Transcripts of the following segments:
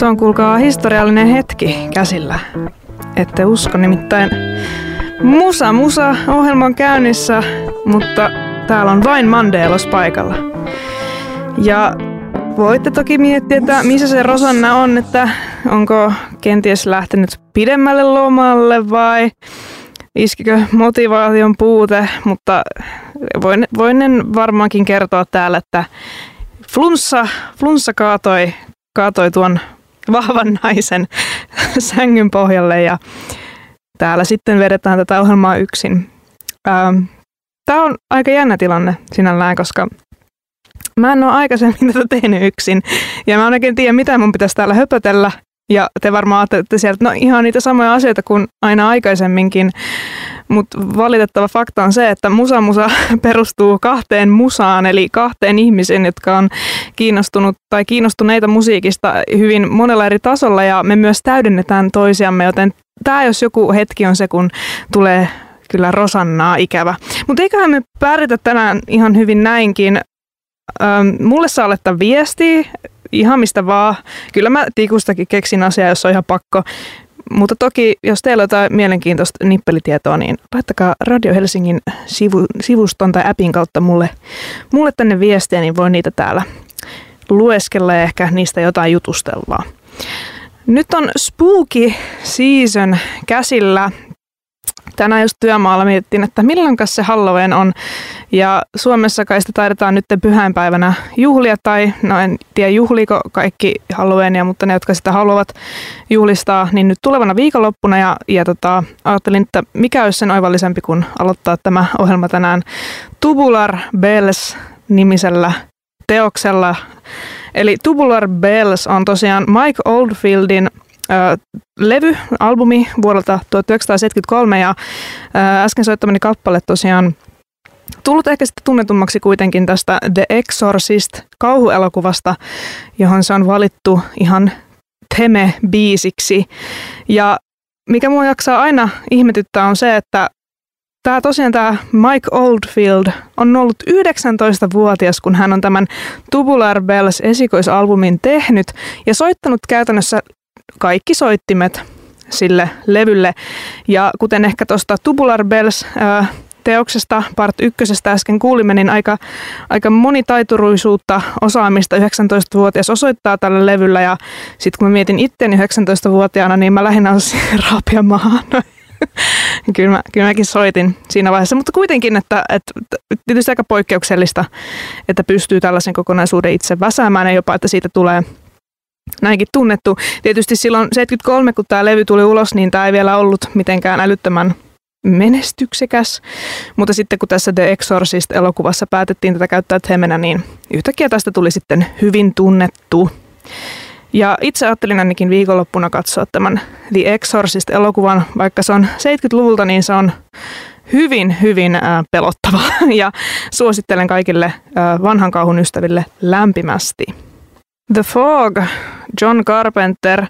Se on kuulkaa historiallinen hetki käsillä. Ette usko nimittäin. Musa Musa ohjelma on käynnissä, mutta täällä on vain Mandelos paikalla. Ja voitte toki miettiä, että missä se Rosanna on, että onko kenties lähtenyt pidemmälle lomalle vai iskikö motivaation puute, mutta voin, voin varmaankin kertoa täällä, että flunssa, flunssa kaatoi, kaatoi tuon vahvan naisen sängyn pohjalle ja täällä sitten vedetään tätä ohjelmaa yksin. Ähm, Tämä on aika jännä tilanne sinällään, koska mä en ole aikaisemmin tätä tehnyt yksin. Ja mä en oikein tiedä, mitä mun pitäisi täällä höpötellä. Ja te varmaan ajattelette sieltä, no ihan niitä samoja asioita kuin aina aikaisemminkin. Mutta valitettava fakta on se, että Musa Musa perustuu kahteen musaan, eli kahteen ihmiseen, jotka on kiinnostunut tai kiinnostuneita musiikista hyvin monella eri tasolla ja me myös täydennetään toisiamme, joten tämä jos joku hetki on se, kun tulee kyllä Rosannaa ikävä. Mutta eiköhän me pärjätä tänään ihan hyvin näinkin. Ähm, mulle saa laittaa viestiä, ihan mistä vaan. Kyllä mä tikustakin keksin asiaa, jos on ihan pakko. Mutta toki, jos teillä on jotain mielenkiintoista nippelitietoa, niin laittakaa Radio Helsingin sivu, sivuston tai appin kautta mulle, mulle tänne viestiä, niin voin niitä täällä lueskella ja ehkä niistä jotain jutustellaan. Nyt on spooky season käsillä tänään just työmaalla mietittiin, että milloin se Halloween on. Ja Suomessa kai sitä taidetaan nyt pyhäinpäivänä juhlia, tai no en tiedä juhliiko kaikki Halloweenia, mutta ne, jotka sitä haluavat juhlistaa, niin nyt tulevana viikonloppuna. Ja, ja tota, ajattelin, että mikä olisi sen oivallisempi, kun aloittaa tämä ohjelma tänään Tubular Bells nimisellä teoksella. Eli Tubular Bells on tosiaan Mike Oldfieldin levy, albumi vuodelta 1973 ja äsken soittamani kappale tosiaan tullut ehkä sitten tunnetummaksi kuitenkin tästä The Exorcist kauhuelokuvasta, johon se on valittu ihan Theme-biisiksi. Ja mikä mua jaksaa aina ihmetyttää on se, että Tämä tosiaan tämä Mike Oldfield on ollut 19-vuotias, kun hän on tämän Tubular Bells esikoisalbumin tehnyt ja soittanut käytännössä kaikki soittimet sille levylle. Ja kuten ehkä tuosta Tubular Bells teoksesta part ykkösestä äsken kuulimme, niin aika, aika monitaituruisuutta, osaamista 19-vuotias osoittaa tällä levyllä. Ja sitten kun mä mietin itseäni 19-vuotiaana, niin mä lähinnä olisin raapia maahan. kyllä, mä, kyllä mäkin soitin siinä vaiheessa, mutta kuitenkin, että, että tietysti aika poikkeuksellista, että pystyy tällaisen kokonaisuuden itse väsäämään ja jopa, että siitä tulee – näinkin tunnettu. Tietysti silloin 73, kun tämä levy tuli ulos, niin tämä ei vielä ollut mitenkään älyttömän menestyksekäs. Mutta sitten kun tässä The Exorcist-elokuvassa päätettiin tätä käyttää temenä, niin yhtäkkiä tästä tuli sitten hyvin tunnettu. Ja itse ajattelin ainakin viikonloppuna katsoa tämän The Exorcist-elokuvan, vaikka se on 70-luvulta, niin se on hyvin, hyvin äh, pelottava ja suosittelen kaikille äh, vanhan kauhun ystäville lämpimästi. The Fog, John Carpenter,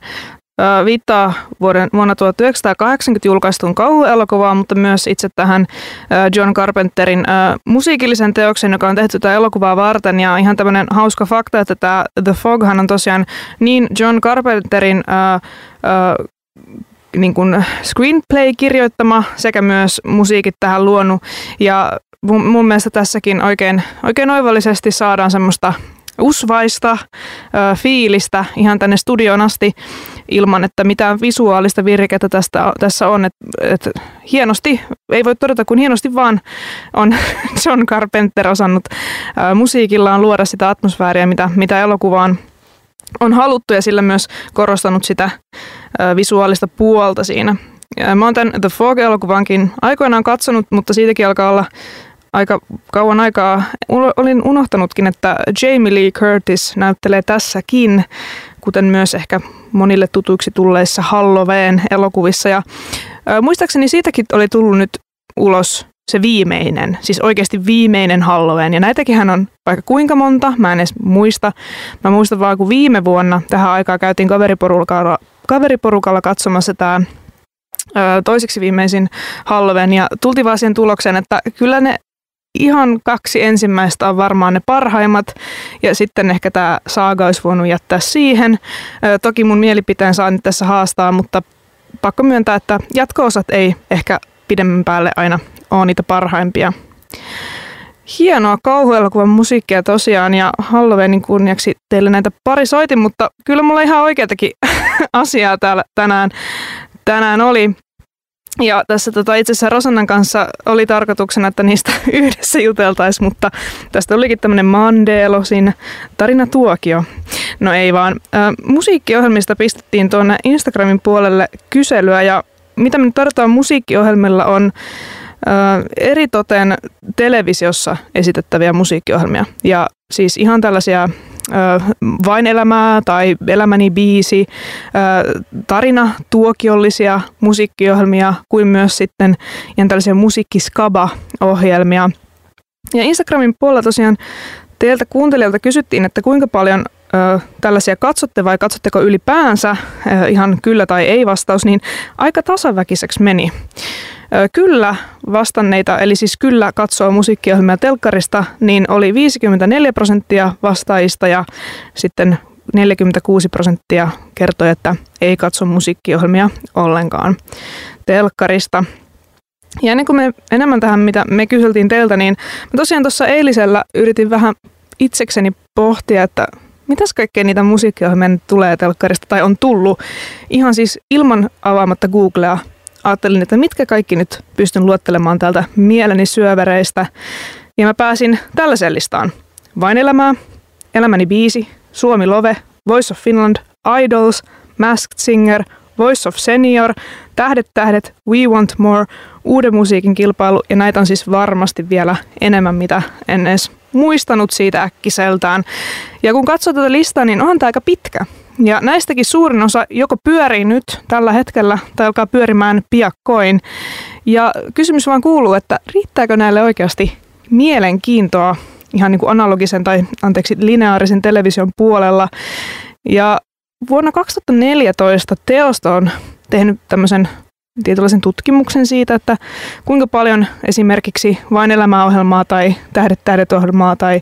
viittaa vuoden, vuonna 1980 julkaistun kauhuelokuvaan, mutta myös itse tähän John Carpenterin musiikillisen teoksen, joka on tehty tätä elokuvaa varten. Ja ihan tämmöinen hauska fakta, että tämä The Foghan on tosiaan niin John Carpenterin niin kuin screenplay kirjoittama sekä myös musiikit tähän luonut. Ja mun, mun mielestä tässäkin oikein, oikein oivallisesti saadaan semmoista usvaista ö, fiilistä ihan tänne studioon asti ilman, että mitään visuaalista virkettä tästä, tässä on. Et, et, hienosti, ei voi todeta kuin hienosti vaan on John Carpenter osannut ö, musiikillaan luoda sitä atmosfääriä, mitä, mitä elokuvaan on haluttu ja sillä myös korostanut sitä ö, visuaalista puolta siinä. Mä oon tämän The Fog-elokuvankin aikoinaan katsonut, mutta siitäkin alkaa olla aika kauan aikaa olin unohtanutkin, että Jamie Lee Curtis näyttelee tässäkin, kuten myös ehkä monille tutuiksi tulleissa Halloween elokuvissa. Ja muistaakseni siitäkin oli tullut nyt ulos se viimeinen, siis oikeasti viimeinen Halloween. Ja näitäkin hän on vaikka kuinka monta, mä en edes muista. Mä muistan vaan, kun viime vuonna tähän aikaan käytiin kaveriporukalla, kaveriporukalla katsomassa tämä toiseksi viimeisin Halloween ja tultiin vaan siihen tulokseen, että kyllä ne ihan kaksi ensimmäistä on varmaan ne parhaimmat ja sitten ehkä tämä saaga olisi voinut jättää siihen. Toki mun mielipiteen saa nyt tässä haastaa, mutta pakko myöntää, että jatko-osat ei ehkä pidemmän päälle aina ole niitä parhaimpia. Hienoa kauhuelokuvan musiikkia tosiaan ja Halloweenin kunniaksi teille näitä pari soitin, mutta kyllä mulla ihan oikeatakin asiaa täällä tänään, tänään oli. Ja tässä tota, itse asiassa Rosannan kanssa oli tarkoituksena, että niistä yhdessä juteltaisiin, mutta tästä olikin tämmöinen Mandelo siinä tarina tuokio. No ei vaan. Ä, musiikkiohjelmista pistettiin tuonne Instagramin puolelle kyselyä ja mitä me nyt tarvitaan musiikkiohjelmilla on eritoten televisiossa esitettäviä musiikkiohjelmia. Ja siis ihan tällaisia vain elämää tai elämäni biisi, tarina tuokiollisia musiikkiohjelmia kuin myös sitten ihan tällaisia musiikkiskaba-ohjelmia. Ja Instagramin puolella tosiaan teiltä kuuntelijalta kysyttiin, että kuinka paljon ö, tällaisia katsotte vai katsotteko ylipäänsä, ö, ihan kyllä tai ei vastaus, niin aika tasaväkiseksi meni. Kyllä vastanneita, eli siis kyllä katsoo musiikkiohjelmia telkkarista, niin oli 54 prosenttia vastaajista ja sitten 46 prosenttia kertoi, että ei katso musiikkiohjelmia ollenkaan telkkarista. Ja ennen kuin me enemmän tähän, mitä me kyseltiin teiltä, niin mä tosiaan tuossa eilisellä yritin vähän itsekseni pohtia, että mitäs kaikkea niitä musiikkiohjelmia tulee telkkarista tai on tullut ihan siis ilman avaamatta Googlea ajattelin, että mitkä kaikki nyt pystyn luottelemaan täältä mieleni syövereistä. Ja mä pääsin tällaiseen listaan. Vain elämää, Elämäni biisi, Suomi Love, Voice of Finland, Idols, Masked Singer, Voice of Senior, Tähdet tähdet, We Want More, uuden musiikin kilpailu ja näitä on siis varmasti vielä enemmän, mitä en edes muistanut siitä äkkiseltään. Ja kun katsoo tätä listaa, niin onhan tämä aika pitkä. Ja näistäkin suurin osa joko pyörii nyt tällä hetkellä tai alkaa pyörimään piakkoin. Ja kysymys vaan kuuluu, että riittääkö näille oikeasti mielenkiintoa ihan niin kuin analogisen tai anteeksi lineaarisen television puolella. Ja vuonna 2014 Teosto on tehnyt tämmöisen tietynlaisen tutkimuksen siitä, että kuinka paljon esimerkiksi Vain elämäohjelmaa tai Tähdet tähdet ohjelmaa tai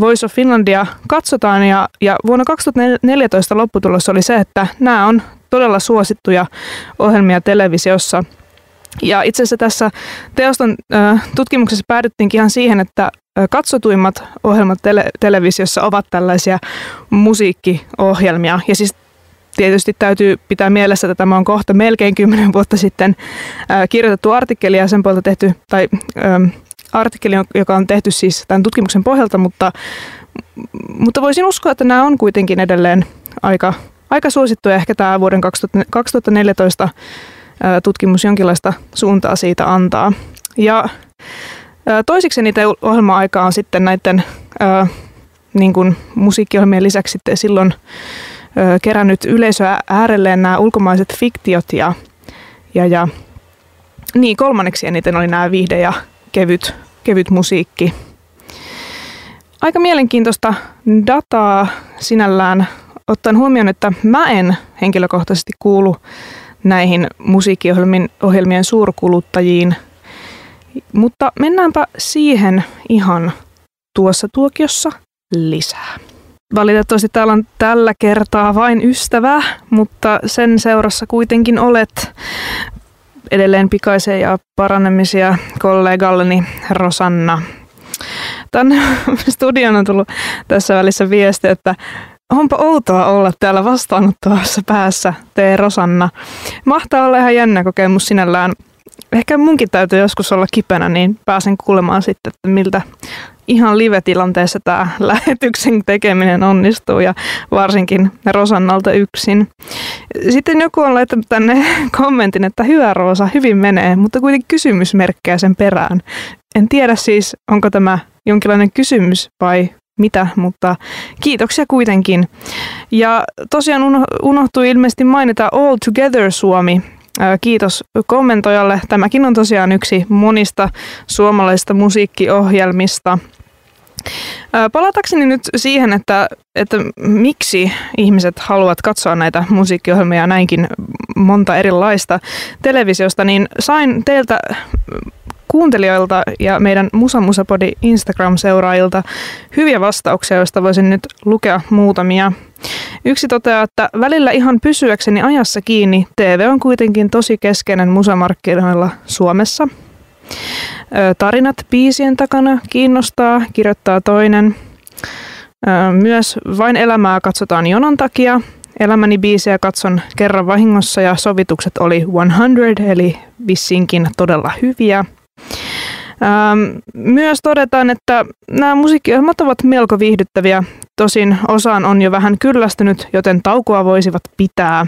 Voice of Finlandia katsotaan. Ja, ja vuonna 2014 lopputulos oli se, että nämä on todella suosittuja ohjelmia televisiossa. Ja itse asiassa tässä teoston äh, tutkimuksessa päädyttiinkin ihan siihen, että katsotuimmat ohjelmat tele- televisiossa ovat tällaisia musiikkiohjelmia. Ja siis tietysti täytyy pitää mielessä, että tämä on kohta melkein kymmenen vuotta sitten kirjoitettu artikkeli ja sen puolelta tehty, tai artikkeli, joka on tehty siis tämän tutkimuksen pohjalta, mutta, mutta voisin uskoa, että nämä on kuitenkin edelleen aika, aika suosittuja. Ehkä tämä vuoden 2014 ää, tutkimus jonkinlaista suuntaa siitä antaa. Ja toisiksi niitä ohjelma-aikaa on sitten näiden niin kuin musiikkiohjelmien lisäksi sitten silloin kerännyt yleisöä äärelleen nämä ulkomaiset fiktiot ja, ja, ja niin, kolmanneksi eniten oli nämä viihde ja kevyt, kevyt musiikki. Aika mielenkiintoista dataa sinällään, ottaen huomioon, että mä en henkilökohtaisesti kuulu näihin musiikkiohjelmien suurkuluttajiin. Mutta mennäänpä siihen ihan tuossa tuokiossa lisää. Valitettavasti täällä on tällä kertaa vain ystävä, mutta sen seurassa kuitenkin olet edelleen pikaisia ja paranemisia kollegalleni Rosanna. Tän studion on tullut tässä välissä viesti, että onpa outoa olla täällä vastaanottavassa päässä, tee Rosanna. Mahtaa olla ihan jännä kokemus sinällään. Ehkä munkin täytyy joskus olla kipenä, niin pääsen kuulemaan sitten, että miltä ihan live-tilanteessa tämä lähetyksen tekeminen onnistuu ja varsinkin Rosannalta yksin. Sitten joku on laittanut tänne kommentin, että hyvä Roosa, hyvin menee, mutta kuitenkin kysymysmerkkejä sen perään. En tiedä siis, onko tämä jonkinlainen kysymys vai mitä, mutta kiitoksia kuitenkin. Ja tosiaan unohtui ilmeisesti mainita All Together Suomi, Kiitos kommentoijalle. Tämäkin on tosiaan yksi monista suomalaisista musiikkiohjelmista – Palatakseni nyt siihen, että, että miksi ihmiset haluavat katsoa näitä musiikkiohjelmia näinkin monta erilaista televisiosta, niin sain teiltä kuuntelijoilta ja meidän Musa Musapodi Instagram-seuraajilta hyviä vastauksia, joista voisin nyt lukea muutamia. Yksi toteaa, että välillä ihan pysyäkseni ajassa kiinni, TV on kuitenkin tosi keskeinen musamarkkinoilla Suomessa. Tarinat biisien takana kiinnostaa, kirjoittaa toinen. Myös vain elämää katsotaan jonon takia. Elämäni biisejä katson kerran vahingossa ja sovitukset oli 100, eli vissinkin todella hyviä. Ähm, myös todetaan, että nämä musiikkiohjelmat ovat melko viihdyttäviä, tosin osaan on jo vähän kyllästynyt, joten taukoa voisivat pitää.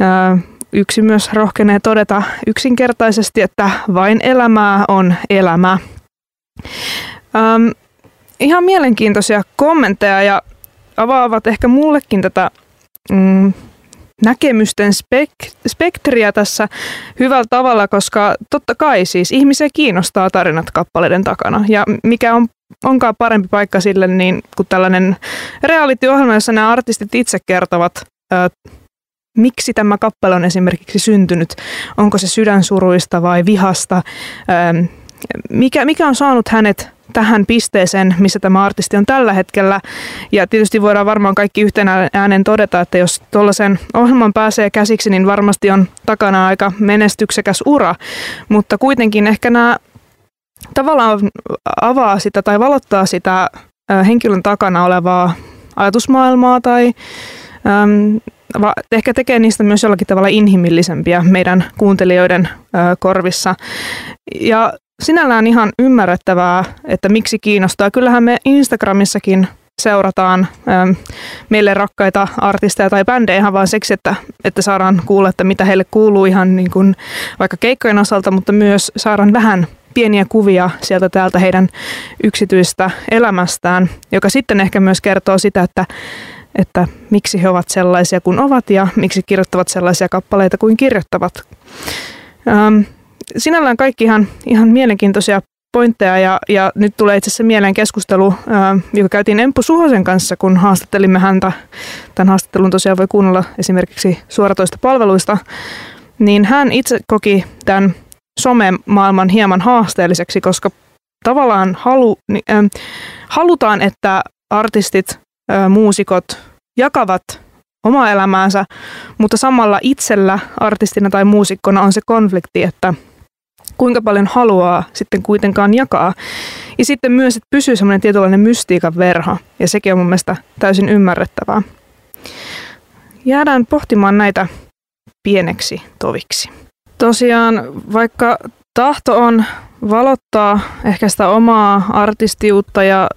Äh, yksi myös rohkenee todeta yksinkertaisesti, että vain elämää on elämä. Ähm, ihan mielenkiintoisia kommentteja ja avaavat ehkä mullekin tätä mm, näkemysten spek- spektriä tässä hyvällä tavalla, koska totta kai siis ihmisiä kiinnostaa tarinat kappaleiden takana. Ja mikä on onkaan parempi paikka sille, niin kuin tällainen reality-ohjelma, jossa nämä artistit itse kertovat, ö, miksi tämä kappale on esimerkiksi syntynyt. Onko se sydänsuruista vai vihasta? Mikä, mikä on saanut hänet tähän pisteeseen, missä tämä artisti on tällä hetkellä. Ja tietysti voidaan varmaan kaikki yhtenä äänen todeta, että jos tuollaisen ohjelman pääsee käsiksi, niin varmasti on takana aika menestyksekäs ura. Mutta kuitenkin ehkä nämä tavallaan avaa sitä tai valottaa sitä henkilön takana olevaa ajatusmaailmaa tai äm, va, ehkä tekee niistä myös jollakin tavalla inhimillisempiä meidän kuuntelijoiden ä, korvissa. Ja sinällään ihan ymmärrettävää, että miksi kiinnostaa. Kyllähän me Instagramissakin seurataan ähm, meille rakkaita artisteja tai bändejä ihan vain siksi, että, että saadaan kuulla, että mitä heille kuuluu ihan niin kuin vaikka keikkojen osalta, mutta myös saadaan vähän pieniä kuvia sieltä täältä heidän yksityistä elämästään, joka sitten ehkä myös kertoo sitä, että, että miksi he ovat sellaisia kuin ovat ja miksi kirjoittavat sellaisia kappaleita kuin kirjoittavat. Ähm, sinällään kaikki ihan, ihan mielenkiintoisia pointteja ja, ja nyt tulee itse asiassa mieleen keskustelu, ää, joka käytiin Emppu Suhosen kanssa, kun haastattelimme häntä. Tämän haastattelun tosiaan voi kuunnella esimerkiksi suoratoista palveluista. Niin hän itse koki tämän somemaailman hieman haasteelliseksi, koska tavallaan halu, äh, halutaan, että artistit, äh, muusikot jakavat omaa elämäänsä, mutta samalla itsellä artistina tai muusikkona on se konflikti, että kuinka paljon haluaa sitten kuitenkaan jakaa. Ja sitten myös, että pysyy semmoinen tietynlainen mystiikan verho, ja sekin on mun mielestä täysin ymmärrettävää. Jäädään pohtimaan näitä pieneksi toviksi. Tosiaan, vaikka tahto on valottaa ehkä sitä omaa artistiutta ja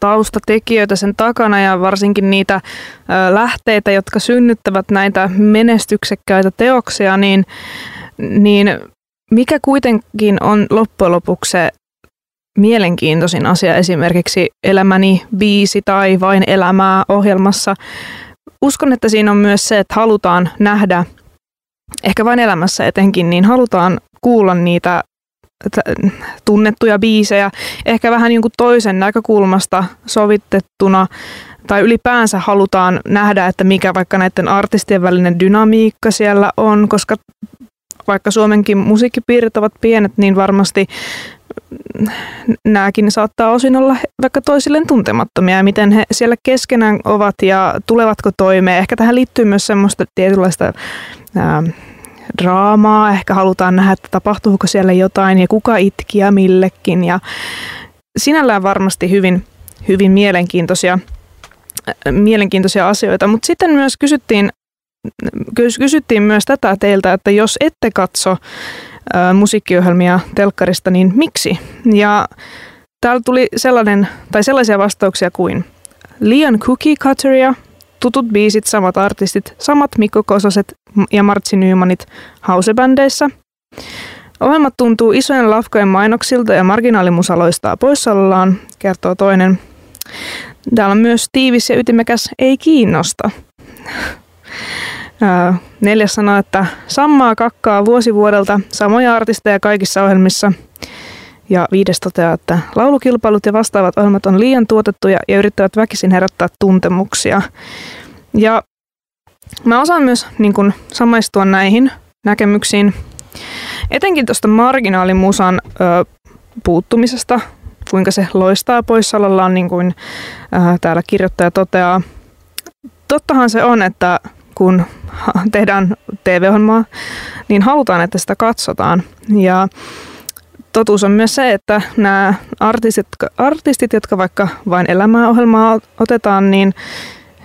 taustatekijöitä sen takana ja varsinkin niitä lähteitä, jotka synnyttävät näitä menestyksekkäitä teoksia, niin, niin mikä kuitenkin on loppujen lopuksi se mielenkiintoisin asia esimerkiksi Elämäni biisi tai Vain elämää ohjelmassa? Uskon, että siinä on myös se, että halutaan nähdä, ehkä vain elämässä etenkin, niin halutaan kuulla niitä tunnettuja biisejä, ehkä vähän jonkun toisen näkökulmasta sovitettuna, tai ylipäänsä halutaan nähdä, että mikä vaikka näiden artistien välinen dynamiikka siellä on, koska vaikka Suomenkin musiikkipiirit ovat pienet, niin varmasti nämäkin saattaa osin olla vaikka toisilleen tuntemattomia. Ja miten he siellä keskenään ovat ja tulevatko toimeen. Ehkä tähän liittyy myös semmoista tietynlaista ää, draamaa, ehkä halutaan nähdä, että tapahtuuko siellä jotain ja kuka itki ja millekin. Ja sinällään varmasti hyvin, hyvin mielenkiintoisia, mielenkiintoisia asioita, mutta sitten myös kysyttiin kysyttiin myös tätä teiltä, että jos ette katso musiikkiohjelmia telkkarista, niin miksi? Ja täällä tuli sellainen, tai sellaisia vastauksia kuin liian cookie cutteria, tutut biisit, samat artistit, samat Mikko Kososet ja Martsi Nymanit hausebändeissä. Ohjelmat tuntuu isojen lafkojen mainoksilta ja marginaalimusaloistaa poissaolollaan, kertoo toinen. Täällä on myös tiivis ja ytimekäs ei kiinnosta. Neljäs sanoo, että sammaa kakkaa vuosi vuodelta, samoja artisteja kaikissa ohjelmissa. Ja viides toteaa, että laulukilpailut ja vastaavat ohjelmat on liian tuotettuja ja yrittävät väkisin herättää tuntemuksia. Ja mä osaan myös niin kun, samaistua näihin näkemyksiin. Etenkin tuosta marginaalimusan ö, puuttumisesta, kuinka se loistaa poissaolollaan, niin kuin ö, täällä kirjoittaja toteaa. Tottahan se on, että kun tehdään TV-ohjelmaa, niin halutaan, että sitä katsotaan. Ja totuus on myös se, että nämä artistit, artistit jotka vaikka vain elämää ohjelmaa otetaan, niin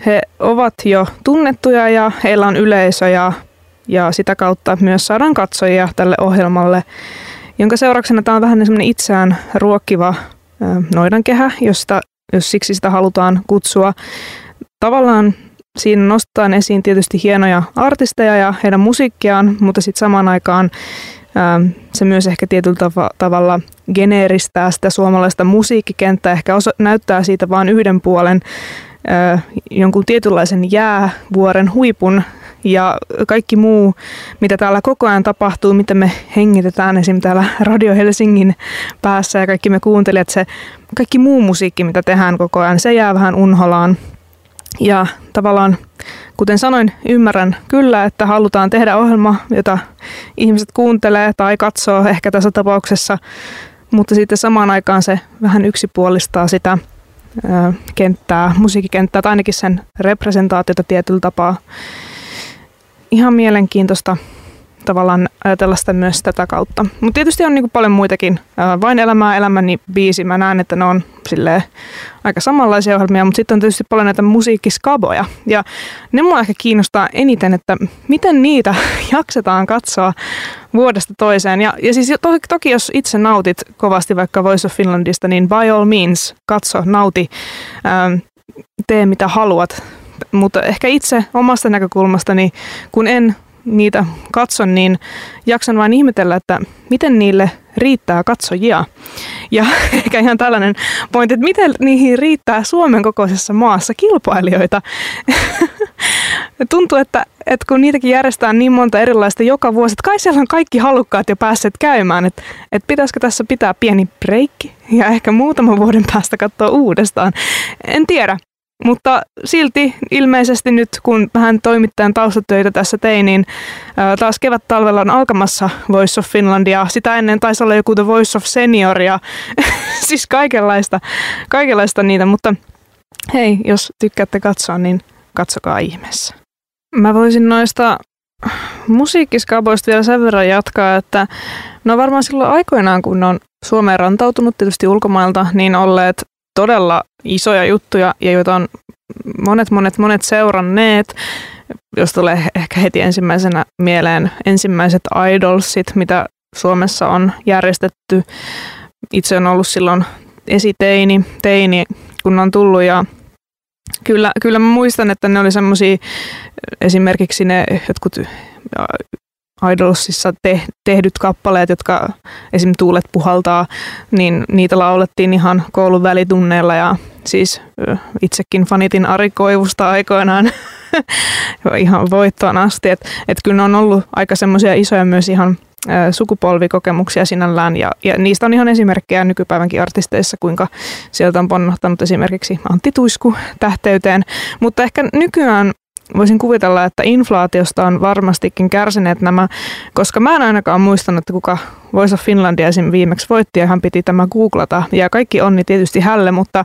he ovat jo tunnettuja ja heillä on yleisö ja, ja sitä kautta myös saadaan katsojia tälle ohjelmalle, jonka seurauksena tämä on vähän semmoinen itseään ruokkiva noidankehä, josta, jos siksi sitä halutaan kutsua. Tavallaan siinä nostetaan esiin tietysti hienoja artisteja ja heidän musiikkiaan, mutta sitten samaan aikaan se myös ehkä tietyllä tav- tavalla geneeristää sitä suomalaista musiikkikenttää, ehkä osa- näyttää siitä vain yhden puolen jonkun tietynlaisen jäävuoren huipun ja kaikki muu, mitä täällä koko ajan tapahtuu, mitä me hengitetään esim. täällä Radio Helsingin päässä ja kaikki me kuuntelijat, se kaikki muu musiikki, mitä tehdään koko ajan, se jää vähän unholaan. Ja tavallaan, kuten sanoin, ymmärrän kyllä, että halutaan tehdä ohjelma, jota ihmiset kuuntelee tai katsoo ehkä tässä tapauksessa, mutta sitten samaan aikaan se vähän yksipuolistaa sitä kenttää, musiikkikenttää tai ainakin sen representaatiota tietyllä tapaa. Ihan mielenkiintoista tavallaan ajatella sitä myös tätä kautta. Mutta tietysti on niin paljon muitakin. Vain elämää elämäni biisi. Mä näen, että ne on aika samanlaisia ohjelmia, mutta sitten on tietysti paljon näitä musiikkiskaboja. Ja ne mua ehkä kiinnostaa eniten, että miten niitä jaksetaan katsoa vuodesta toiseen. Ja, ja siis to, toki jos itse nautit kovasti vaikka Voice of Finlandista, niin by all means katso, nauti, ähm, tee mitä haluat. Mutta ehkä itse omasta näkökulmastani, kun en niitä katson, niin jaksan vain ihmetellä, että miten niille riittää katsojia. Ja ehkä ihan tällainen pointti, että miten niihin riittää Suomen kokoisessa maassa kilpailijoita. Tuntuu, että, että kun niitäkin järjestetään niin monta erilaista joka vuosi, että kai siellä on kaikki halukkaat jo päässeet käymään, että, että pitäisikö tässä pitää pieni breikki ja ehkä muutaman vuoden päästä katsoa uudestaan. En tiedä, mutta silti ilmeisesti nyt, kun vähän toimittajan taustatöitä tässä tein, niin taas kevät-talvella on alkamassa Voice of Finlandia. Sitä ennen taisi olla joku The Voice of Senioria. siis kaikenlaista, kaikenlaista niitä, mutta hei, jos tykkäätte katsoa, niin katsokaa ihmeessä. Mä voisin noista musiikkiskaboista vielä sen verran jatkaa, että no varmaan silloin aikoinaan, kun on Suomeen rantautunut tietysti ulkomailta, niin olleet todella isoja juttuja ja joita on monet, monet, monet seuranneet. Jos tulee ehkä heti ensimmäisenä mieleen ensimmäiset idolsit, mitä Suomessa on järjestetty. Itse on ollut silloin esiteini, teini, kun on tullut ja kyllä, kyllä mä muistan, että ne oli semmoisia esimerkiksi ne jotkut Idolsissa te, tehdyt kappaleet, jotka esim. Tuulet puhaltaa, niin niitä laulettiin ihan koulun välitunneilla ja siis itsekin fanitin Ari Koivusta aikoinaan ihan voittoon asti. Että et kyllä ne on ollut aika semmoisia isoja myös ihan sukupolvikokemuksia sinällään ja, ja niistä on ihan esimerkkejä nykypäivänkin artisteissa, kuinka sieltä on ponnahtanut esimerkiksi Antti Tuisku tähteyteen, mutta ehkä nykyään voisin kuvitella, että inflaatiosta on varmastikin kärsineet nämä, koska mä en ainakaan muistanut, että kuka of Finlandia esim. viimeksi voitti ja hän piti tämä googlata. Ja kaikki onni tietysti hälle, mutta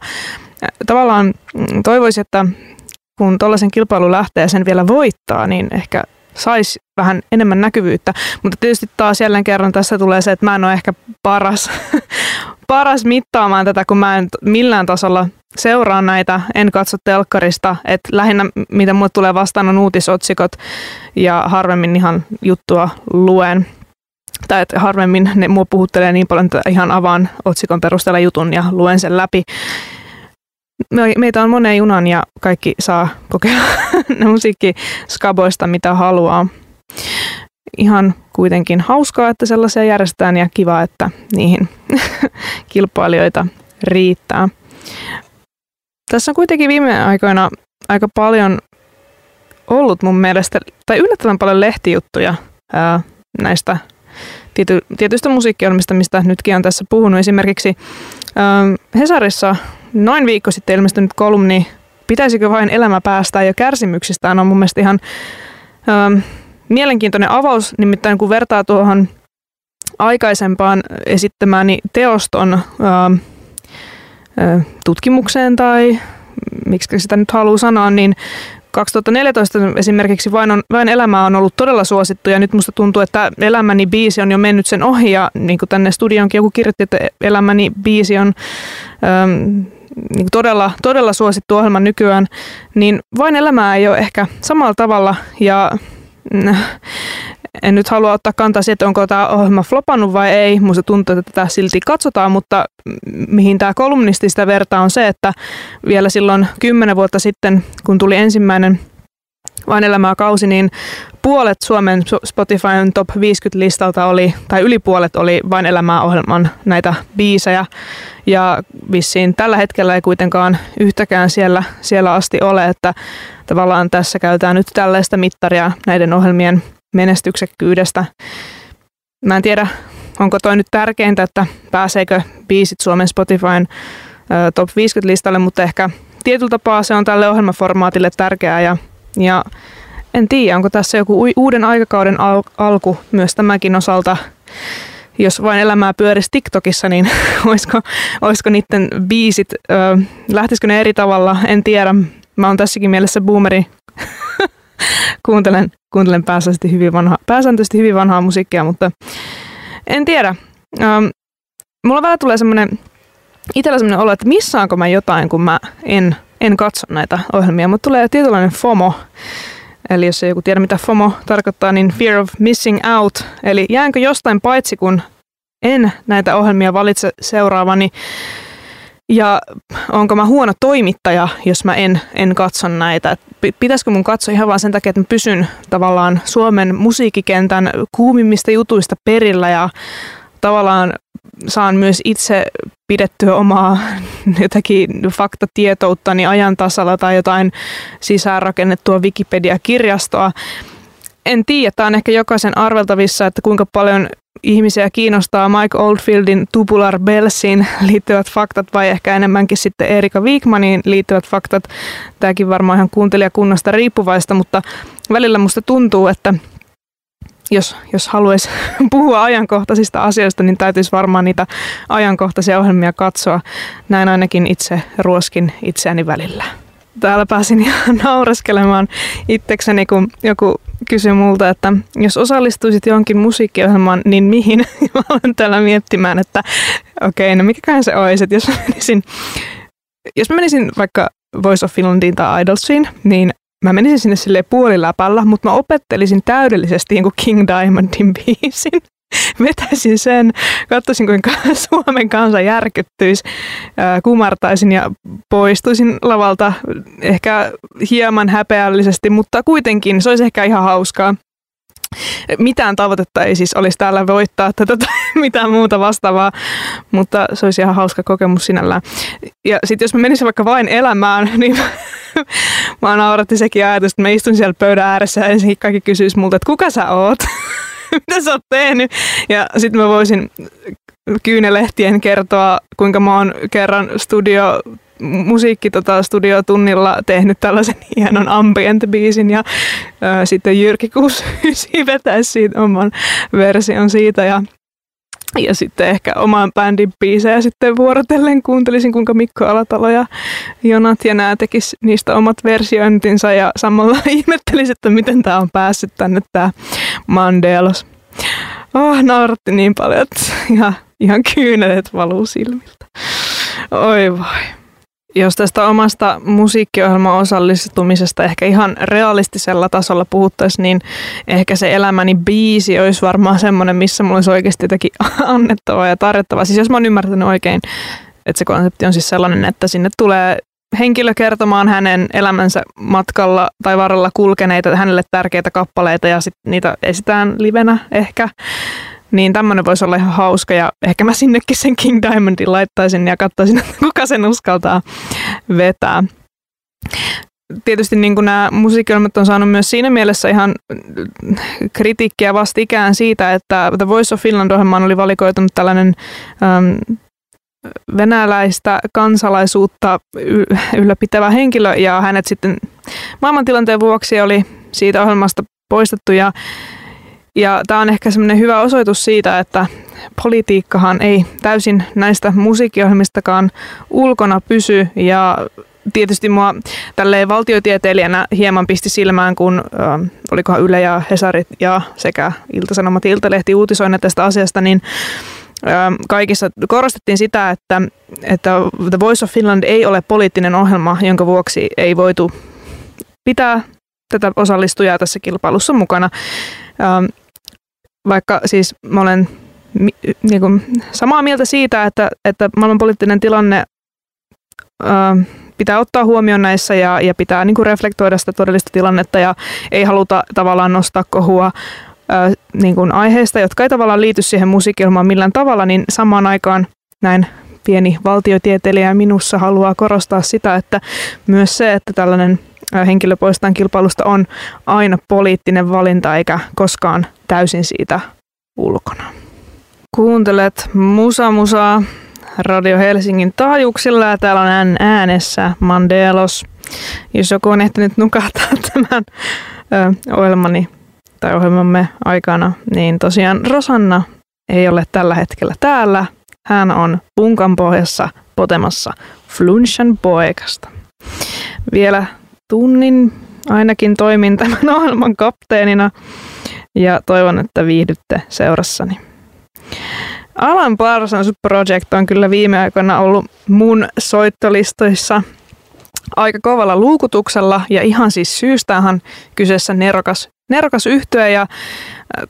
tavallaan mm, toivoisin, että kun tuollaisen kilpailu lähtee ja sen vielä voittaa, niin ehkä saisi vähän enemmän näkyvyyttä. Mutta tietysti taas jälleen kerran tässä tulee se, että mä en ole ehkä paras, paras mittaamaan tätä, kun mä en millään tasolla seuraa näitä, en katso telkkarista, että lähinnä mitä mulle tulee vastaan on uutisotsikot ja harvemmin ihan juttua luen. Tai että harvemmin ne mua puhuttelee niin paljon, että ihan avaan otsikon perusteella jutun ja luen sen läpi. Meitä on moneen junan ja kaikki saa kokea musiikkiskaboista mitä haluaa. Ihan kuitenkin hauskaa, että sellaisia järjestetään ja kiva, että niihin kilpailijoita riittää. Tässä on kuitenkin viime aikoina aika paljon ollut mun mielestä, tai yllättävän paljon lehtijuttuja ää, näistä tiety, tietyistä musiikkiohjelmista, mistä nytkin on tässä puhunut. Esimerkiksi ää, Hesarissa noin viikko sitten ilmestynyt kolumni Pitäisikö vain elämä päästää jo kärsimyksistään on mun mielestä ihan ää, mielenkiintoinen avaus, nimittäin kun vertaa tuohon aikaisempaan esittämääni teoston ää, tutkimukseen tai miksi sitä nyt haluaa sanoa, niin 2014 esimerkiksi Vain, on, Vain elämä on ollut todella suosittu ja nyt musta tuntuu, että Elämäni biisi on jo mennyt sen ohi ja niin kuin tänne studioonkin joku kirjoitti, että Elämäni biisi on äm, niin todella, todella suosittu ohjelma nykyään, niin Vain elämää ei ole ehkä samalla tavalla ja en nyt halua ottaa kantaa siihen, että onko tämä ohjelma flopannut vai ei. Musta tuntuu, että tätä silti katsotaan, mutta mihin tämä kolumnisti sitä vertaa on se, että vielä silloin kymmenen vuotta sitten, kun tuli ensimmäinen vain elämää kausi, niin puolet Suomen Spotifyn top 50 listalta oli, tai yli puolet oli vain elämää ohjelman näitä biisejä. Ja vissiin tällä hetkellä ei kuitenkaan yhtäkään siellä, siellä asti ole, että tavallaan tässä käytetään nyt tällaista mittaria näiden ohjelmien menestyksekkyydestä. Mä en tiedä, onko toi nyt tärkeintä, että pääseekö biisit Suomen Spotifyn top 50-listalle, mutta ehkä tietyllä tapaa se on tälle ohjelmaformaatille tärkeää ja, ja en tiedä, onko tässä joku uuden aikakauden al- alku myös tämäkin osalta. Jos vain elämää pyörisi TikTokissa, niin olisiko, olisiko niiden biisit, ö, lähtisikö ne eri tavalla, en tiedä. Mä oon tässäkin mielessä boomeri kuuntelen, kuuntelen pääsääntöisesti hyvin, vanha, pääsääntöisesti hyvin vanhaa musiikkia, mutta en tiedä. Ähm, mulla vähän tulee semmoinen, itsellä semmoinen olo, että missaanko mä jotain, kun mä en, en katso näitä ohjelmia, mutta tulee tietynlainen FOMO. Eli jos ei joku tiedä, mitä FOMO tarkoittaa, niin Fear of Missing Out. Eli jäänkö jostain paitsi, kun en näitä ohjelmia valitse seuraavani. Niin ja onko mä huono toimittaja, jos mä en, en katso näitä. Pitäisikö mun katsoa ihan vaan sen takia, että mä pysyn tavallaan Suomen musiikkikentän kuumimmista jutuista perillä ja tavallaan saan myös itse pidettyä omaa jotakin faktatietouttani ajan tasalla tai jotain sisäänrakennettua Wikipedia-kirjastoa. En tiedä, tämä on ehkä jokaisen arveltavissa, että kuinka paljon ihmisiä kiinnostaa Mike Oldfieldin Tubular Bellsiin liittyvät faktat vai ehkä enemmänkin sitten Erika Wigmaniin liittyvät faktat. Tämäkin varmaan ihan kuuntelijakunnasta riippuvaista, mutta välillä musta tuntuu, että jos, jos haluaisi puhua ajankohtaisista asioista, niin täytyisi varmaan niitä ajankohtaisia ohjelmia katsoa. Näin ainakin itse ruoskin itseäni välillä täällä pääsin ihan naureskelemaan itsekseni, kun joku kysyi multa, että jos osallistuisit johonkin musiikkiohjelmaan, niin mihin? Mä olen täällä miettimään, että okei, okay, no mikäköhän se olisi, että jos mä menisin, jos mä menisin vaikka Voice of Finlandiin tai Idolsiin, niin mä menisin sinne sille puoliläpällä, mutta mä opettelisin täydellisesti kuin King Diamondin biisin. vetäisin sen, katsoisin kuinka Suomen kansa järkyttyisi, kumartaisin ja poistuisin lavalta ehkä hieman häpeällisesti, mutta kuitenkin se olisi ehkä ihan hauskaa. Mitään tavoitetta ei siis olisi täällä voittaa tätä tai mitään muuta vastaavaa, mutta se olisi ihan hauska kokemus sinällään. Ja sitten jos mä menisin vaikka vain elämään, niin mä nauratti sekin ajatus, että mä istun siellä pöydän ääressä ja ensin kaikki kysyisi multa, että kuka sä oot? mitä sä oot tehnyt? Ja sitten mä voisin kyynelehtien kertoa, kuinka mä oon kerran studio musiikki tota, studiotunnilla tehnyt tällaisen hienon ambient-biisin ja ää, sitten Jyrki 69 vetäisi siitä oman version siitä ja ja sitten ehkä oman bändin biisejä sitten vuorotellen kuuntelisin, kuinka Mikko Alatalo ja Jonat ja nämä tekis niistä omat versiointinsa ja samalla ihmettelisin, että miten tämä on päässyt tänne tämä Mandelos. Oh, nauratti niin paljon, että ihan, ihan kyynelet valuu silmiltä. Oi vai jos tästä omasta musiikkiohjelman osallistumisesta ehkä ihan realistisella tasolla puhuttaisiin, niin ehkä se elämäni biisi olisi varmaan semmoinen, missä mulla olisi oikeasti jotakin annettavaa ja tarjottavaa. Siis jos mä oon ymmärtänyt oikein, että se konsepti on siis sellainen, että sinne tulee henkilö kertomaan hänen elämänsä matkalla tai varrella kulkeneita, hänelle tärkeitä kappaleita ja sitten niitä esitään livenä ehkä. Niin tämmöinen voisi olla ihan hauska ja ehkä mä sinnekin sen King Diamondin laittaisin ja katsoisin, kuka sen uskaltaa vetää. Tietysti niin kuin nämä musiikkiohjelmat on saanut myös siinä mielessä ihan kritiikkiä vastikään siitä, että The Voice of Finland-ohjelmaan oli valikoitunut tällainen ähm, venäläistä kansalaisuutta ylläpitävä henkilö ja hänet sitten maailmantilanteen vuoksi oli siitä ohjelmasta poistettu ja ja tämä on ehkä semmoinen hyvä osoitus siitä, että politiikkahan ei täysin näistä musiikkiohjelmistakaan ulkona pysy ja tietysti mua tälleen valtiotieteilijänä hieman pisti silmään, kun äh, olikohan Yle ja Hesarit ja sekä Ilta-Sanomat Iltalehti uutisoineet tästä asiasta, niin äh, kaikissa korostettiin sitä, että, että The Voice of Finland ei ole poliittinen ohjelma, jonka vuoksi ei voitu pitää tätä osallistujaa tässä kilpailussa mukana. Vaikka siis mä olen niin kuin, samaa mieltä siitä, että, että maailmanpoliittinen tilanne ää, pitää ottaa huomioon näissä ja, ja pitää niin kuin reflektoida sitä todellista tilannetta ja ei haluta tavallaan nostaa kohua ää, niin kuin aiheista, jotka ei tavallaan liity siihen musiikkiohjelmaan millään tavalla, niin samaan aikaan näin pieni valtiotieteilijä minussa haluaa korostaa sitä, että myös se, että tällainen henkilö poistetaan kilpailusta on aina poliittinen valinta eikä koskaan täysin siitä ulkona. Kuuntelet Musa Musaa Radio Helsingin taajuuksilla ja täällä on äänessä Mandelos. Jos joku on ehtinyt nukahtaa tämän ohjelmani tai ohjelmamme aikana, niin tosiaan Rosanna ei ole tällä hetkellä täällä. Hän on punkan pohjassa potemassa Flunshan poikasta. Vielä tunnin ainakin toimin tämän ohjelman kapteenina ja toivon, että viihdytte seurassani. Alan Parsons Project on kyllä viime aikoina ollut mun soittolistoissa aika kovalla luukutuksella ja ihan siis syystähän kyseessä nerokas, nerokas yhtyö ja äh,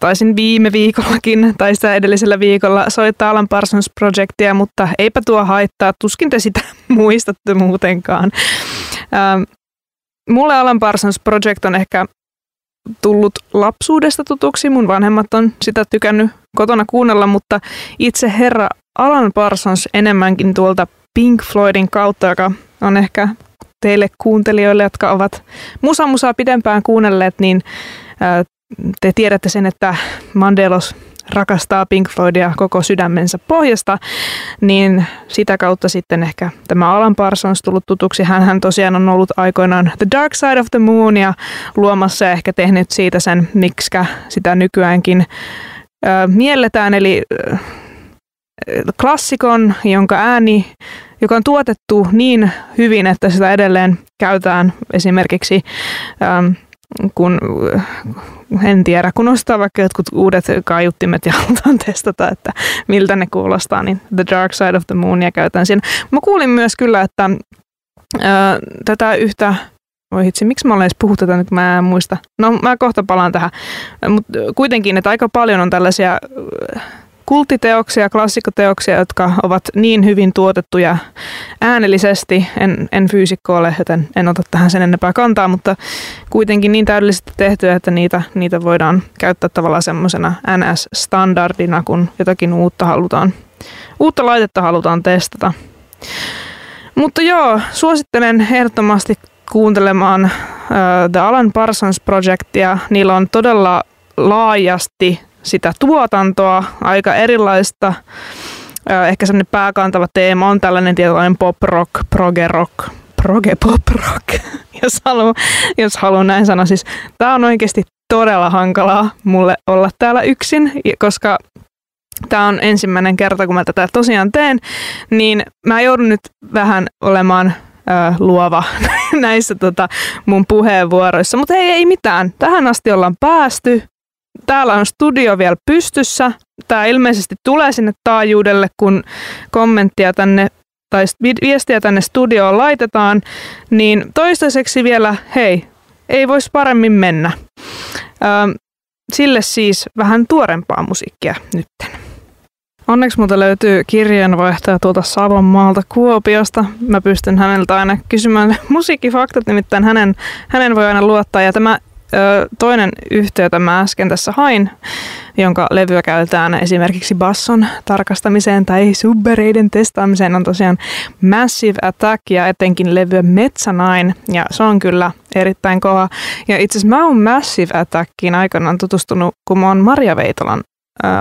taisin viime viikollakin tai sitä edellisellä viikolla soittaa Alan Parsons Projectia, mutta eipä tuo haittaa, tuskin te sitä muistatte muutenkaan. Ähm, mulle Alan Parsons Project on ehkä tullut lapsuudesta tutuksi. Mun vanhemmat on sitä tykännyt kotona kuunnella, mutta itse herra Alan Parsons enemmänkin tuolta Pink Floydin kautta, joka on ehkä teille kuuntelijoille, jotka ovat musa musaa pidempään kuunnelleet, niin te tiedätte sen, että Mandelos rakastaa Pink Floydia koko sydämensä pohjasta, niin sitä kautta sitten ehkä tämä Alan Parsons tullut tutuksi. Hän, tosiaan on ollut aikoinaan The Dark Side of the Moon ja luomassa ja ehkä tehnyt siitä sen, miksikä sitä nykyäänkin ö, mielletään, eli ö, klassikon, jonka ääni, joka on tuotettu niin hyvin, että sitä edelleen käytetään esimerkiksi ö, kun en tiedä, kun ostaa vaikka jotkut uudet kaiuttimet ja halutaan testata, että miltä ne kuulostaa, niin The Dark Side of the Moonia käytän siinä. Mä kuulin myös kyllä, että ää, tätä yhtä voi hitsi, miksi mä olen edes puhuttu tätä nyt, mä en muista. No mä kohta palaan tähän. Mutta kuitenkin, että aika paljon on tällaisia kulttiteoksia, klassikoteoksia, jotka ovat niin hyvin tuotettuja äänellisesti. En, en fyysikko ole, joten en ota tähän sen enempää kantaa, mutta kuitenkin niin täydellisesti tehtyä, että niitä, niitä voidaan käyttää tavallaan semmoisena NS-standardina, kun jotakin uutta halutaan, uutta laitetta halutaan testata. Mutta joo, suosittelen ehdottomasti kuuntelemaan uh, The Alan Parsons Projectia. Niillä on todella laajasti sitä tuotantoa, aika erilaista. Ehkä sellainen pääkantava teema on tällainen tietynlainen pop rock, proge rock, proge pop rock, jos haluaa jos haluaa näin sanoa. Siis, tämä on oikeasti todella hankalaa mulle olla täällä yksin, koska tämä on ensimmäinen kerta, kun mä tätä tosiaan teen, niin mä joudun nyt vähän olemaan ö, luova näissä tota, mun puheenvuoroissa. Mutta ei, ei mitään. Tähän asti ollaan päästy täällä on studio vielä pystyssä. Tämä ilmeisesti tulee sinne taajuudelle, kun kommenttia tänne tai viestiä tänne studioon laitetaan, niin toistaiseksi vielä, hei, ei voisi paremmin mennä. Ö, sille siis vähän tuorempaa musiikkia nytten. Onneksi multa löytyy kirjeenvaihtaja tuolta Savonmaalta Kuopiosta. Mä pystyn häneltä aina kysymään musiikkifaktat, nimittäin hänen, hänen voi aina luottaa. Ja tämä toinen yhtiö, jota mä äsken tässä hain, jonka levyä käytetään esimerkiksi basson tarkastamiseen tai subbereiden testaamiseen, on tosiaan Massive Attack ja etenkin levyä Metsänain. Ja se on kyllä erittäin kova. Ja itse asiassa mä oon Massive Attackiin aikanaan tutustunut, kun mä oon Maria Veitolan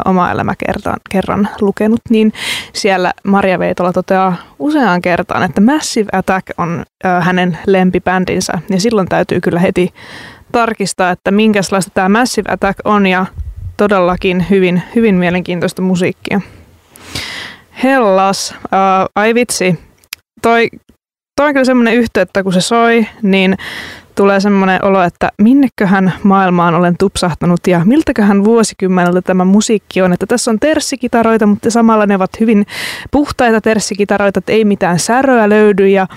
oma elämä kerran, kerran lukenut, niin siellä Maria Veitola toteaa useaan kertaan, että Massive Attack on hänen lempibändinsä. Ja silloin täytyy kyllä heti tarkistaa, että minkälaista tämä Massive Attack on ja todellakin hyvin, hyvin mielenkiintoista musiikkia. Hellas, uh, ai vitsi, toi, toi on kyllä semmoinen yhteyttä, kun se soi, niin tulee semmoinen olo, että minneköhän maailmaan olen tupsahtanut ja miltäköhän vuosikymmeneltä tämä musiikki on. Että tässä on terssikitaroita, mutta samalla ne ovat hyvin puhtaita terssikitaroita, että ei mitään säröä löydy ja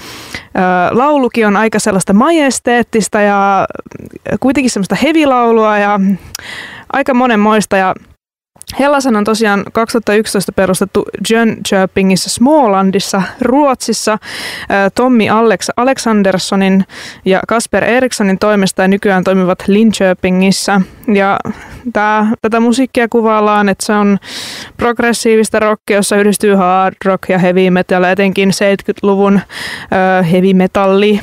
ää, laulukin on aika sellaista majesteettista ja kuitenkin semmoista hevilaulua ja aika monenmoista ja Hellasen on tosiaan 2011 perustettu Jönköpingissä Smålandissa Ruotsissa Tommi Alex Alexanderssonin ja Kasper Erikssonin toimesta ja nykyään toimivat Linköpingissä. Ja tää, tätä musiikkia kuvaillaan, että se on progressiivista rockia, jossa yhdistyy hard rock ja heavy metal, etenkin 70-luvun heavy metalli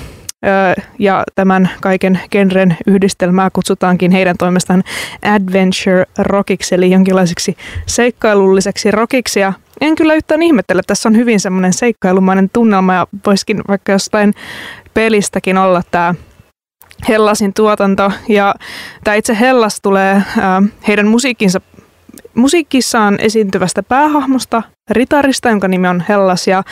ja tämän kaiken genren yhdistelmää kutsutaankin heidän toimestaan adventure rockiksi, eli jonkinlaiseksi seikkailulliseksi rockiksi. Ja en kyllä yhtään ihmettele, tässä on hyvin semmoinen seikkailumainen tunnelma ja voisikin vaikka jostain pelistäkin olla tämä Hellasin tuotanto. Ja tämä itse Hellas tulee heidän musiikkinsa musiikissaan esiintyvästä päähahmosta, ritarista, jonka nimi on Hellas. Ja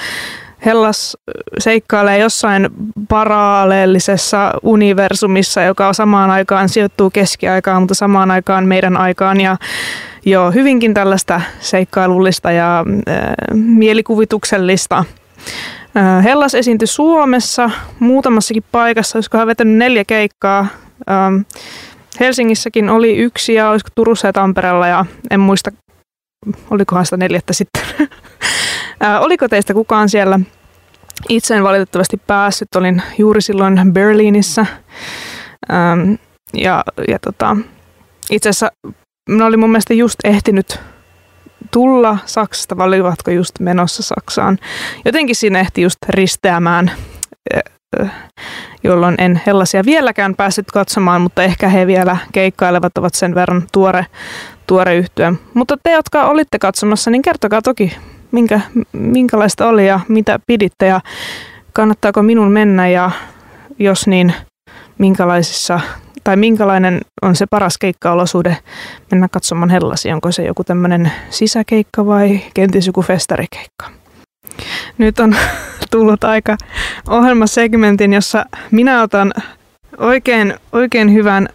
Hellas seikkailee jossain paralleellisessa universumissa, joka samaan aikaan sijoittuu keskiaikaan, mutta samaan aikaan meidän aikaan. Ja jo hyvinkin tällaista seikkailullista ja äh, mielikuvituksellista. Äh, Hellas esiintyi Suomessa muutamassakin paikassa, olisiko hän vetänyt neljä keikkaa. Helsingissäkin oli yksi ja olisiko Turussa ja Tampereella ja en muista, olikohan sitä neljättä sitten. Äh, oliko teistä kukaan siellä? Itse en valitettavasti päässyt, olin juuri silloin Berliinissä. Ähm, ja ja tota, itse asiassa mä olin mun mielestä just ehtinyt tulla Saksasta, vai olivatko just menossa Saksaan. Jotenkin siinä ehti just risteämään, jolloin en Hellasia vieläkään päässyt katsomaan, mutta ehkä he vielä keikkailevat, ovat sen verran tuore, tuore yhtyä. Mutta te, jotka olitte katsomassa, niin kertokaa toki, minkä, minkälaista oli ja mitä piditte ja kannattaako minun mennä ja jos niin, minkälaisissa tai minkälainen on se paras keikkaolosuhde mennä katsomaan Hellasi? Onko se joku tämmöinen sisäkeikka vai kenties joku festarikeikka? Nyt on tullut aika ohjelmasegmentin, jossa minä otan oikein, oikein hyvän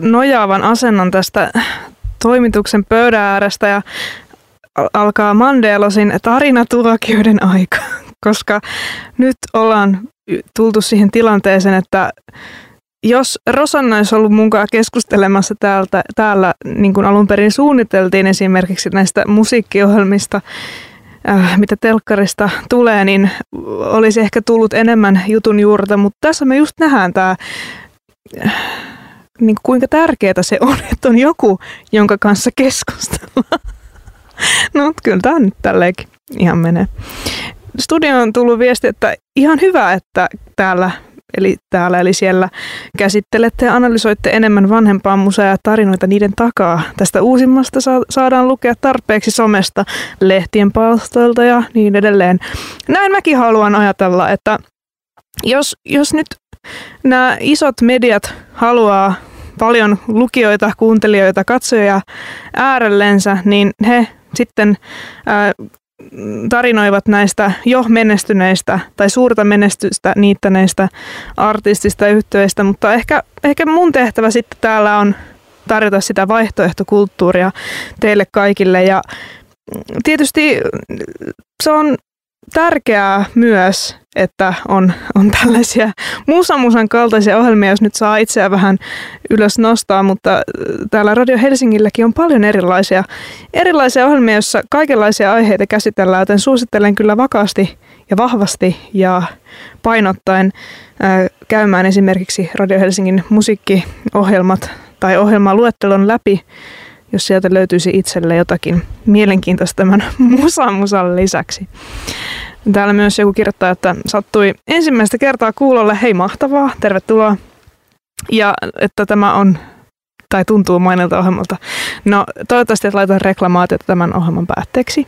nojaavan asennon tästä toimituksen pöydän äärestä ja alkaa Mandelosin tarinatuokioiden aika, koska nyt ollaan tultu siihen tilanteeseen, että jos Rosanna olisi ollut mukaan keskustelemassa täältä, täällä, niin kuin alun perin suunniteltiin esimerkiksi näistä musiikkiohjelmista, äh, mitä telkkarista tulee, niin olisi ehkä tullut enemmän jutun juurta, mutta tässä me just nähdään tämä, äh, niin kuinka tärkeää se on, että on joku, jonka kanssa keskustellaan. No, kyllä tämä nyt tälleenkin ihan menee. Studioon on tullut viesti, että ihan hyvä, että täällä eli täällä eli siellä käsittelette ja analysoitte enemmän vanhempaa museaa ja tarinoita niiden takaa. Tästä uusimmasta saadaan lukea tarpeeksi somesta, lehtien palstoilta ja niin edelleen. Näin mäkin haluan ajatella, että jos, jos nyt nämä isot mediat haluaa paljon lukijoita, kuuntelijoita, katsojia äärellensä, niin he sitten tarinoivat näistä jo menestyneistä tai suurta menestystä niittäneistä artistista yhteistä, mutta ehkä, ehkä mun tehtävä sitten täällä on tarjota sitä vaihtoehtokulttuuria teille kaikille. Ja tietysti se on tärkeää myös, että on, on tällaisia musamusan kaltaisia ohjelmia, jos nyt saa itseä vähän ylös nostaa, mutta äh, täällä Radio Helsingilläkin on paljon erilaisia, erilaisia ohjelmia, joissa kaikenlaisia aiheita käsitellään, joten suosittelen kyllä vakaasti ja vahvasti ja painottaen äh, käymään esimerkiksi Radio Helsingin musiikkiohjelmat tai ohjelmaluettelon läpi, jos sieltä löytyisi itselle jotakin mielenkiintoista tämän musan lisäksi. Täällä myös joku kirjoittaa, että sattui ensimmäistä kertaa kuulolle, hei mahtavaa, tervetuloa. Ja että tämä on, tai tuntuu mainilta ohjelmalta. No toivottavasti et laita reklamaatiota tämän ohjelman päätteeksi.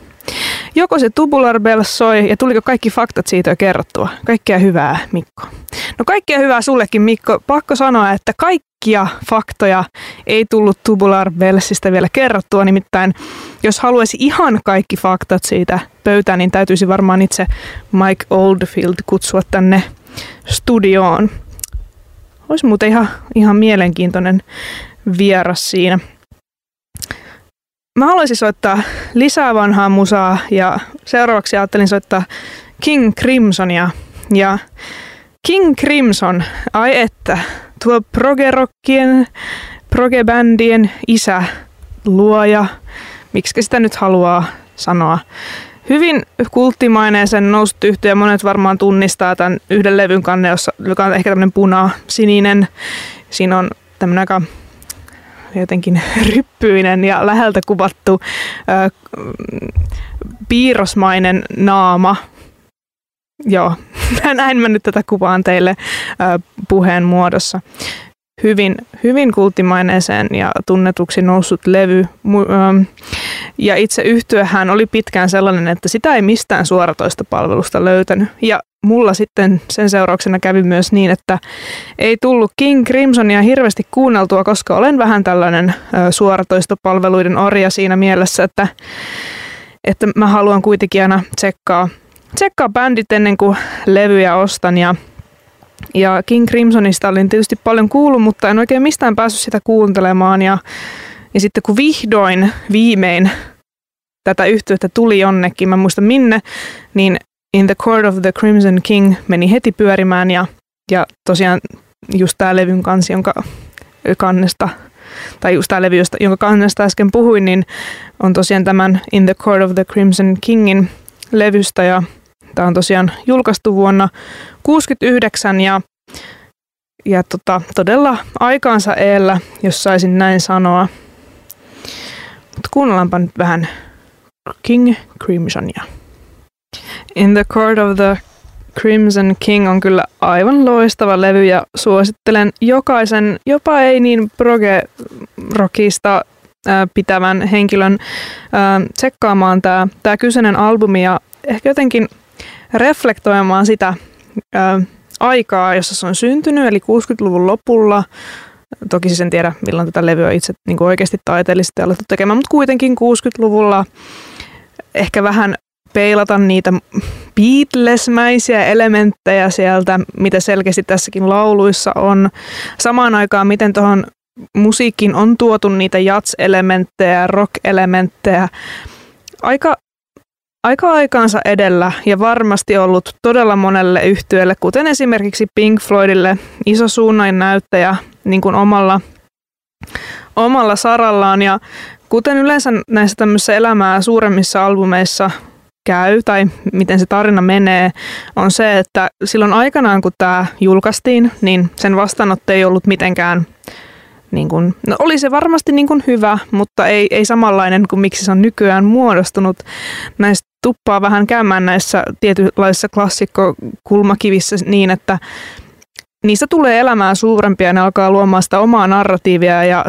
Joko se Tubular Bells soi ja tuliko kaikki faktat siitä jo kerrottua? Kaikkea hyvää, Mikko. No kaikkea hyvää sullekin, Mikko. Pakko sanoa, että kaikkia faktoja ei tullut Tubular Bellsistä vielä kerrottua. Nimittäin, jos haluaisi ihan kaikki faktat siitä pöytään, niin täytyisi varmaan itse Mike Oldfield kutsua tänne studioon. Olisi muuten ihan, ihan mielenkiintoinen vieras siinä. Mä haluaisin soittaa lisää vanhaa musaa ja seuraavaksi ajattelin soittaa King Crimsonia. Ja King Crimson, ai että, tuo progerokkien, progebändien isä, luoja, miksi sitä nyt haluaa sanoa. Hyvin kulttimainen sen noussut yhtiö. Monet varmaan tunnistaa tämän yhden levyn kanne, joka on ehkä tämmöinen puna-sininen. Siinä on tämmöinen aika jotenkin ryppyinen ja läheltä kuvattu ö, piirrosmainen naama. Joo, näin mä nyt tätä kuvaan teille ö, puheen muodossa. Hyvin, hyvin kulttimaineeseen ja tunnetuksi noussut levy. Ja itse yhtyöhän oli pitkään sellainen, että sitä ei mistään suoratoista palvelusta löytänyt. Ja mulla sitten sen seurauksena kävi myös niin, että ei tullut King Crimsonia hirveästi kuunneltua, koska olen vähän tällainen suoratoistopalveluiden orja siinä mielessä, että, että mä haluan kuitenkin aina tsekkaa, tsekkaa bändit ennen kuin levyjä ostan ja ja King Crimsonista olin tietysti paljon kuullut, mutta en oikein mistään päässyt sitä kuuntelemaan. Ja, ja sitten kun vihdoin, viimein tätä yhtiötä tuli jonnekin, mä muistan minne, niin In the Court of the Crimson King meni heti pyörimään ja, ja tosiaan just tämä levyn kansi, jonka kannesta, tai just tämä levy, jonka kannesta äsken puhuin, niin on tosiaan tämän In the Court of the Crimson Kingin levystä ja tämä on tosiaan julkaistu vuonna 1969 ja, ja tota, todella aikaansa eellä, jos saisin näin sanoa. Mutta kuunnellaanpa nyt vähän King Crimsonia. In the Court of the Crimson King on kyllä aivan loistava levy ja suosittelen jokaisen, jopa ei niin proge-rockista pitävän henkilön tsekkaamaan tämä tää kyseinen albumi ja ehkä jotenkin reflektoimaan sitä ää, aikaa, jossa se on syntynyt, eli 60-luvun lopulla. Toki siis en tiedä, milloin tätä levyä itse niin oikeasti taiteellisesti alettu tekemään, mutta kuitenkin 60-luvulla ehkä vähän peilata niitä Beatles-mäisiä elementtejä sieltä, mitä selkeästi tässäkin lauluissa on. Samaan aikaan, miten tuohon musiikkiin on tuotu niitä jats-elementtejä, rock-elementtejä. Aika, aika aikaansa edellä ja varmasti ollut todella monelle yhtiölle, kuten esimerkiksi Pink Floydille, iso suunnan näyttäjä niin kuin omalla, omalla sarallaan. Ja kuten yleensä näissä tämmöisissä elämää suuremmissa albumeissa käy tai miten se tarina menee, on se, että silloin aikanaan kun tämä julkaistiin, niin sen vastaanotto ei ollut mitenkään niin kuin, no oli se varmasti niin kuin hyvä, mutta ei, ei samanlainen kuin miksi se on nykyään muodostunut. Näistä tuppaa vähän käymään näissä tietynlaisissa klassikkokulmakivissä niin, että niistä tulee elämään suurempia ja ne alkaa luomaan sitä omaa narratiivia ja,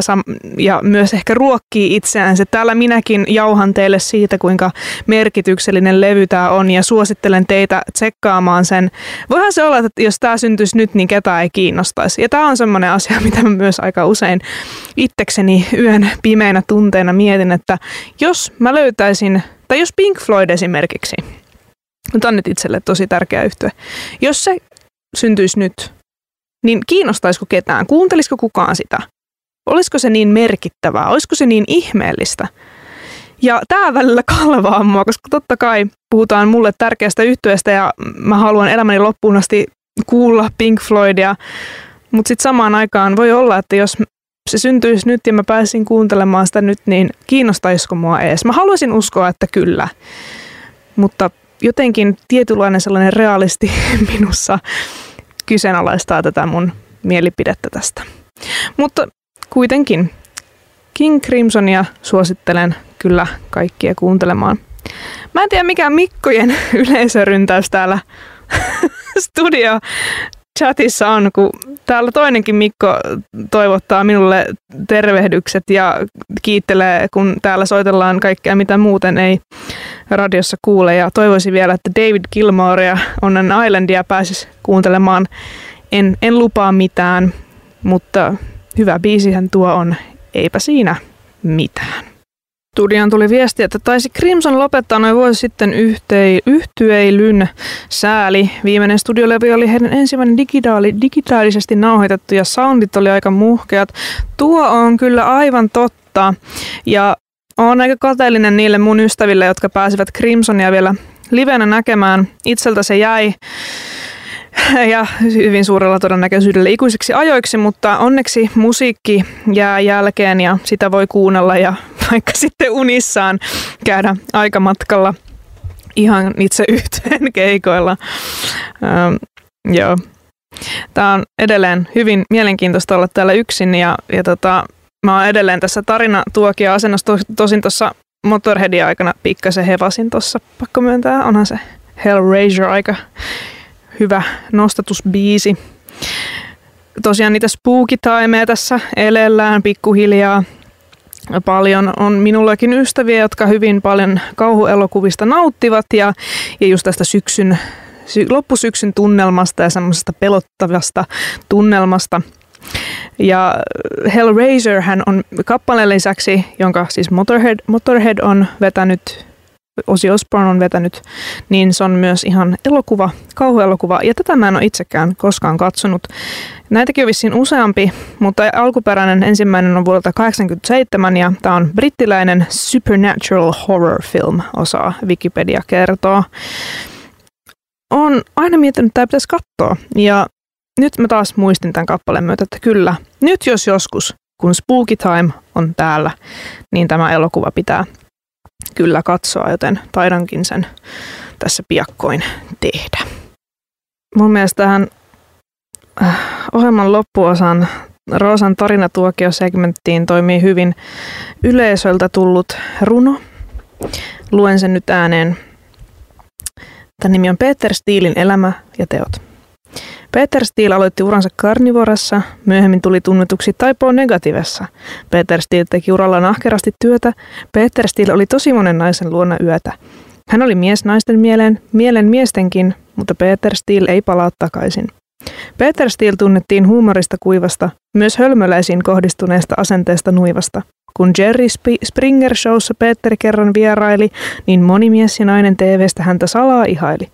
ja myös ehkä ruokkii itseään. Se täällä minäkin jauhan teille siitä, kuinka merkityksellinen levy tämä on ja suosittelen teitä tsekkaamaan sen. Voihan se olla, että jos tämä syntyisi nyt, niin ketään ei kiinnostaisi. Ja tämä on semmoinen asia, mitä mä myös aika usein itsekseni yön pimeinä tunteina mietin, että jos mä löytäisin, tai jos Pink Floyd esimerkiksi, mutta on nyt itselle tosi tärkeä yhtyä, jos se syntyisi nyt, niin kiinnostaisiko ketään? Kuuntelisiko kukaan sitä? Olisiko se niin merkittävää? Olisiko se niin ihmeellistä? Ja tämä välillä kalvaa mua, koska totta kai puhutaan mulle tärkeästä yhtyeestä ja mä haluan elämäni loppuun asti kuulla Pink Floydia. Mutta sitten samaan aikaan voi olla, että jos se syntyisi nyt ja mä pääsin kuuntelemaan sitä nyt, niin kiinnostaisiko mua ees? Mä haluaisin uskoa, että kyllä. Mutta jotenkin tietynlainen sellainen realisti minussa kyseenalaistaa tätä mun mielipidettä tästä. Mutta kuitenkin King Crimsonia suosittelen kyllä kaikkia kuuntelemaan. Mä en tiedä mikä Mikkojen yleisöryntäys täällä studio chatissa on, kun täällä toinenkin Mikko toivottaa minulle tervehdykset ja kiittelee, kun täällä soitellaan kaikkea, mitä muuten ei radiossa kuule. Ja toivoisin vielä, että David Gilmorea Onnen Islandia pääsisi kuuntelemaan. En, en lupaa mitään, mutta hyvä biisihän tuo on. Eipä siinä mitään. Studion tuli viesti, että taisi Crimson lopettaa noin vuosi sitten yhtei, yhtyeilyn sääli. Viimeinen studiolevy oli heidän ensimmäinen digitaali, digitaalisesti nauhoitettu ja soundit oli aika muhkeat. Tuo on kyllä aivan totta. Ja olen aika kateellinen niille mun ystäville, jotka pääsivät Crimsonia vielä livenä näkemään. Itseltä se jäi ja hyvin suurella todennäköisyydellä ikuisiksi ajoiksi, mutta onneksi musiikki jää jälkeen ja sitä voi kuunnella ja vaikka sitten unissaan käydä aikamatkalla ihan itse yhteen keikoilla. Ähm, joo. Tämä on edelleen hyvin mielenkiintoista olla täällä yksin ja, ja tota, mä oon edelleen tässä tarina tuokia asennossa. Tosin tuossa Motorheadin aikana pikkasen hevasin tuossa, pakko myöntää. Onhan se Hellraiser aika hyvä nostatusbiisi. Tosiaan niitä spooky tässä elellään pikkuhiljaa. Paljon on minullakin ystäviä, jotka hyvin paljon kauhuelokuvista nauttivat ja, ja just tästä syksyn, sy, loppusyksyn tunnelmasta ja semmoisesta pelottavasta tunnelmasta. Ja Hellraiser hän on kappaleen lisäksi, jonka siis Motorhead, Motorhead on vetänyt Ozzy Osbourne on vetänyt, niin se on myös ihan elokuva, kauhuelokuva. Ja tätä mä en ole itsekään koskaan katsonut. Näitäkin on vissiin useampi, mutta alkuperäinen ensimmäinen on vuodelta 1987 ja tämä on brittiläinen supernatural horror film, osaa Wikipedia kertoo. On aina miettinyt, että tämä pitäisi katsoa. Ja nyt mä taas muistin tämän kappaleen myötä, että kyllä, nyt jos joskus, kun Spooky Time on täällä, niin tämä elokuva pitää kyllä katsoa, joten taidankin sen tässä piakkoin tehdä. Mun mielestä tähän äh, ohjelman loppuosan Roosan tarinatuokio-segmenttiin toimii hyvin yleisöltä tullut runo. Luen sen nyt ääneen. Tämän nimi on Peter Stiilin elämä ja teot. Peter Steele aloitti uransa karnivorassa, myöhemmin tuli tunnetuksi Taipoon negativessa. Peter Steele teki uralla nahkerasti työtä. Peter Steele oli tosi monen naisen luona yötä. Hän oli mies naisten mieleen, mielen miestenkin, mutta Peter Steele ei palaa takaisin. Peter Steele tunnettiin huumorista kuivasta, myös hölmöläisiin kohdistuneesta asenteesta nuivasta. Kun Jerry Springer Showssa Peter kerran vieraili, niin moni mies ja nainen TVstä häntä salaa ihaili.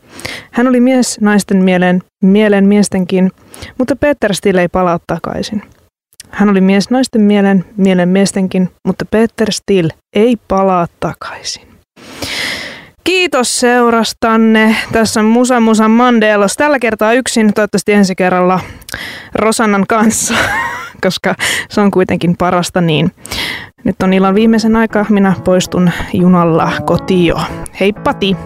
Hän oli mies naisten mieleen, mielen miestenkin, mutta Peter Steele ei palaa takaisin. Hän oli mies naisten mielen, mielen miestenkin, mutta Peter Steele ei palaa takaisin. Kiitos seurastanne. Tässä on Musa Musa Mandelos. Tällä kertaa yksin, toivottavasti ensi kerralla Rosannan kanssa, koska se on kuitenkin parasta niin. Nyt on illan viimeisen aika. Minä poistun junalla kotio. Heippati!